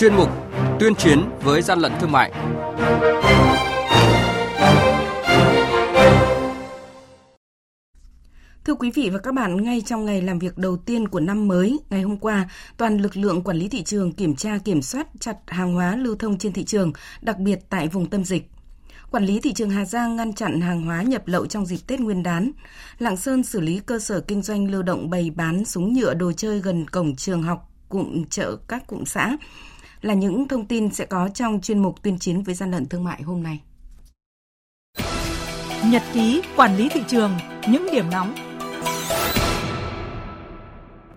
chuyên mục Tuyên chiến với gian lận thương mại. Thưa quý vị và các bạn, ngay trong ngày làm việc đầu tiên của năm mới, ngày hôm qua, toàn lực lượng quản lý thị trường kiểm tra kiểm soát chặt hàng hóa lưu thông trên thị trường, đặc biệt tại vùng tâm dịch. Quản lý thị trường Hà Giang ngăn chặn hàng hóa nhập lậu trong dịp Tết Nguyên đán. Lạng Sơn xử lý cơ sở kinh doanh lưu động bày bán súng nhựa đồ chơi gần cổng trường học, cụm chợ các cụm xã. Là những thông tin sẽ có trong chuyên mục tuyên chiến với gian lận thương mại hôm nay. Nhật ký quản lý thị trường, những điểm nóng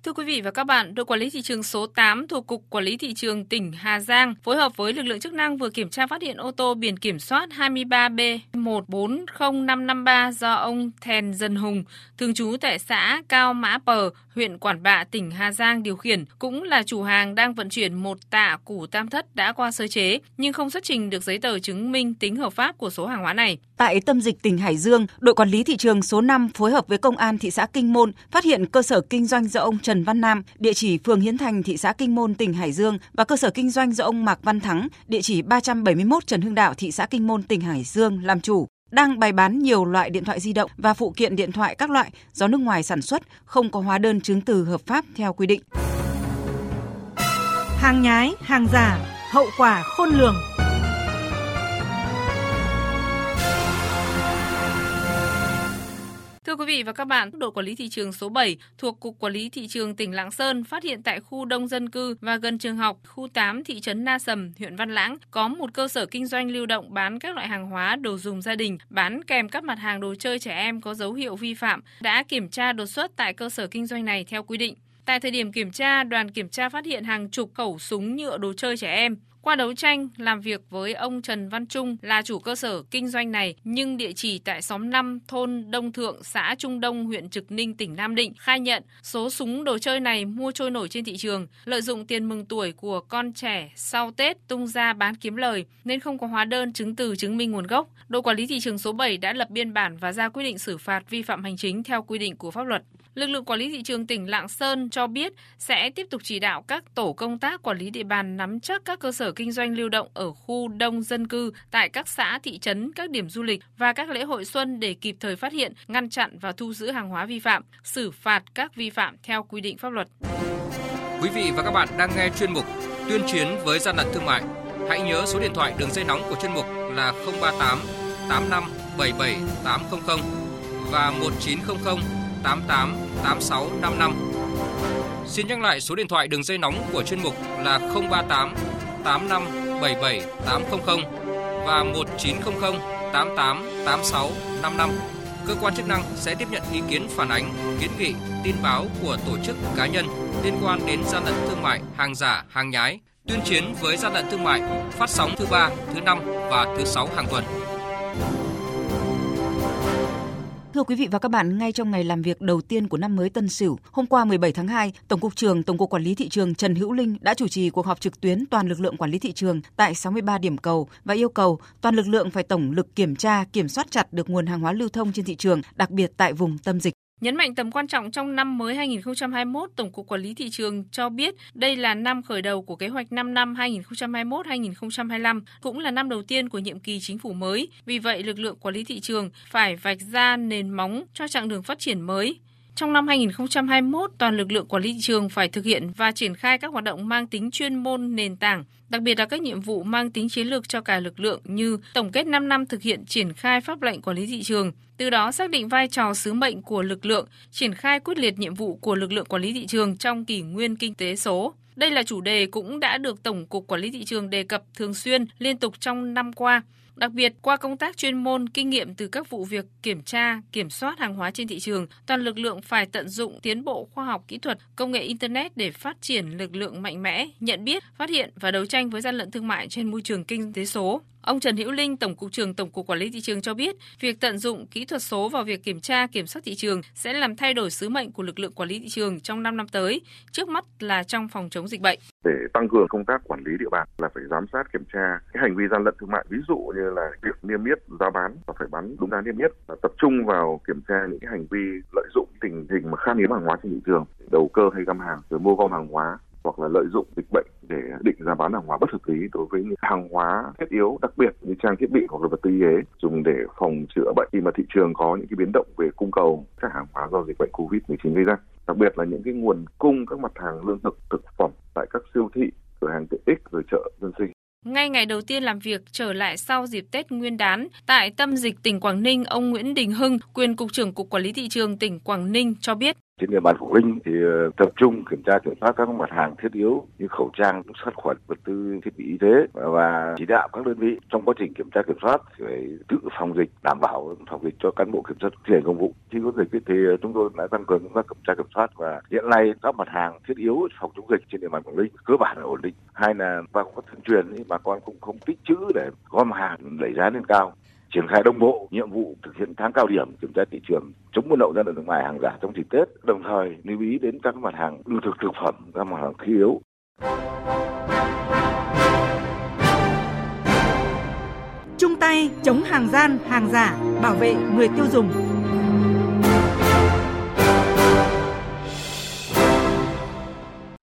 Thưa quý vị và các bạn, đội quản lý thị trường số 8 thuộc Cục Quản lý Thị trường tỉnh Hà Giang phối hợp với lực lượng chức năng vừa kiểm tra phát hiện ô tô biển kiểm soát 23B140553 do ông Thèn Dân Hùng, thường trú tại xã Cao Mã Pờ, huyện Quản Bạ, tỉnh Hà Giang điều khiển, cũng là chủ hàng đang vận chuyển một tạ củ tam thất đã qua sơ chế nhưng không xuất trình được giấy tờ chứng minh tính hợp pháp của số hàng hóa này. Tại tâm dịch tỉnh Hải Dương, đội quản lý thị trường số 5 phối hợp với công an thị xã Kinh Môn phát hiện cơ sở kinh doanh do ông Trần Trần Văn Nam, địa chỉ phường Hiến Thành, thị xã Kinh Môn, tỉnh Hải Dương và cơ sở kinh doanh do ông Mạc Văn Thắng, địa chỉ 371 Trần Hưng Đạo, thị xã Kinh Môn, tỉnh Hải Dương làm chủ đang bày bán nhiều loại điện thoại di động và phụ kiện điện thoại các loại do nước ngoài sản xuất, không có hóa đơn chứng từ hợp pháp theo quy định. Hàng nhái, hàng giả, hậu quả khôn lường. Thưa quý vị và các bạn, đội quản lý thị trường số 7 thuộc Cục Quản lý Thị trường tỉnh Lạng Sơn phát hiện tại khu đông dân cư và gần trường học khu 8 thị trấn Na Sầm, huyện Văn Lãng có một cơ sở kinh doanh lưu động bán các loại hàng hóa đồ dùng gia đình, bán kèm các mặt hàng đồ chơi trẻ em có dấu hiệu vi phạm, đã kiểm tra đột xuất tại cơ sở kinh doanh này theo quy định. Tại thời điểm kiểm tra, đoàn kiểm tra phát hiện hàng chục khẩu súng nhựa đồ chơi trẻ em, qua đấu tranh, làm việc với ông Trần Văn Trung là chủ cơ sở kinh doanh này nhưng địa chỉ tại xóm 5 thôn Đông Thượng, xã Trung Đông, huyện Trực Ninh, tỉnh Nam Định khai nhận số súng đồ chơi này mua trôi nổi trên thị trường, lợi dụng tiền mừng tuổi của con trẻ sau Tết tung ra bán kiếm lời nên không có hóa đơn chứng từ chứng minh nguồn gốc. Đội quản lý thị trường số 7 đã lập biên bản và ra quyết định xử phạt vi phạm hành chính theo quy định của pháp luật. Lực lượng quản lý thị trường tỉnh Lạng Sơn cho biết sẽ tiếp tục chỉ đạo các tổ công tác quản lý địa bàn nắm chắc các cơ sở kinh doanh lưu động ở khu đông dân cư tại các xã, thị trấn, các điểm du lịch và các lễ hội xuân để kịp thời phát hiện, ngăn chặn và thu giữ hàng hóa vi phạm, xử phạt các vi phạm theo quy định pháp luật. Quý vị và các bạn đang nghe chuyên mục Tuyên chiến với gian lận thương mại. Hãy nhớ số điện thoại đường dây nóng của chuyên mục là 038 85 77 800 và 1900 88 86 55. Xin nhắc lại số điện thoại đường dây nóng của chuyên mục là 038 85 77 800 và 1900 88 86 55. Cơ quan chức năng sẽ tiếp nhận ý kiến phản ánh, kiến nghị, tin báo của tổ chức cá nhân liên quan đến gian lận thương mại, hàng giả, hàng nhái, tuyên chiến với gian lận thương mại, phát sóng thứ ba, thứ năm và thứ sáu hàng tuần. Thưa quý vị và các bạn, ngay trong ngày làm việc đầu tiên của năm mới Tân Sửu, hôm qua 17 tháng 2, Tổng cục trưởng Tổng cục Quản lý thị trường Trần Hữu Linh đã chủ trì cuộc họp trực tuyến toàn lực lượng quản lý thị trường tại 63 điểm cầu và yêu cầu toàn lực lượng phải tổng lực kiểm tra, kiểm soát chặt được nguồn hàng hóa lưu thông trên thị trường, đặc biệt tại vùng tâm dịch. Nhấn mạnh tầm quan trọng trong năm mới 2021, Tổng cục Quản lý thị trường cho biết đây là năm khởi đầu của kế hoạch 5 năm 2021-2025, cũng là năm đầu tiên của nhiệm kỳ chính phủ mới. Vì vậy, lực lượng quản lý thị trường phải vạch ra nền móng cho chặng đường phát triển mới. Trong năm 2021, toàn lực lượng quản lý thị trường phải thực hiện và triển khai các hoạt động mang tính chuyên môn nền tảng, đặc biệt là các nhiệm vụ mang tính chiến lược cho cả lực lượng như tổng kết 5 năm thực hiện triển khai pháp lệnh quản lý thị trường, từ đó xác định vai trò sứ mệnh của lực lượng, triển khai quyết liệt nhiệm vụ của lực lượng quản lý thị trường trong kỷ nguyên kinh tế số. Đây là chủ đề cũng đã được Tổng cục Quản lý thị trường đề cập thường xuyên liên tục trong năm qua. Đặc biệt, qua công tác chuyên môn, kinh nghiệm từ các vụ việc kiểm tra, kiểm soát hàng hóa trên thị trường, toàn lực lượng phải tận dụng tiến bộ khoa học kỹ thuật, công nghệ Internet để phát triển lực lượng mạnh mẽ, nhận biết, phát hiện và đấu tranh với gian lận thương mại trên môi trường kinh tế số. Ông Trần Hữu Linh, Tổng cục trưởng Tổng cục Quản lý thị trường cho biết, việc tận dụng kỹ thuật số vào việc kiểm tra, kiểm soát thị trường sẽ làm thay đổi sứ mệnh của lực lượng quản lý thị trường trong 5 năm tới, trước mắt là trong phòng chống dịch bệnh. Để tăng cường công tác quản lý địa bàn là phải giám sát kiểm tra cái hành vi gian lận thương mại, ví dụ như là việc niêm yết giá bán và phải bán đúng giá niêm yết, là tập trung vào kiểm tra những cái hành vi lợi dụng tình hình mà khan hiếm hàng hóa trên thị trường, đầu cơ hay găm hàng rồi mua gom hàng hóa hoặc là lợi dụng dịch bệnh để định giá bán hàng hóa bất hợp lý đối với những hàng hóa thiết yếu đặc biệt như trang thiết bị hoặc là vật tư y tế dùng để phòng chữa bệnh khi mà thị trường có những cái biến động về cung cầu các hàng hóa do dịch bệnh Covid-19 gây ra. Đặc biệt là những cái nguồn cung các mặt hàng lương thực, thực phẩm tại các siêu thị, cửa hàng tiện ích rồi chợ dân sinh ngay ngày đầu tiên làm việc trở lại sau dịp Tết Nguyên đán, tại tâm dịch tỉnh Quảng Ninh, ông Nguyễn Đình Hưng, quyền cục trưởng Cục Quản lý thị trường tỉnh Quảng Ninh cho biết trên địa bàn Quảng Ninh thì ờ, tập trung kiểm tra kiểm soát các mặt hàng thiết yếu như khẩu trang, sát khuẩn, vật tư thiết bị y tế và chỉ đạo các đơn vị trong quá trình kiểm tra kiểm soát phải tự phòng dịch, đảm bảo phòng dịch cho cán bộ kiểm soát thi hành công vụ. Khi có dịch thì chúng tôi đã tăng cường công tác kiểm tra kiểm soát và hiện nay các mặt hàng thiết yếu phòng chống dịch trên địa bàn Quảng Ninh cơ bản là ổn định. Hai là và cũng có tuyên truyền thì bà con cũng không tích trữ để gom hàng đẩy giá lên cao triển khai đồng bộ nhiệm vụ thực hiện tháng cao điểm kiểm tra thị trường chống buôn lậu gian lận thương mại hàng giả trong dịp Tết, đồng thời lưu ý đến các mặt hàng lương thực thực phẩm, các mặt hàng thiết yếu. Chung tay chống hàng gian, hàng giả, bảo vệ người tiêu dùng.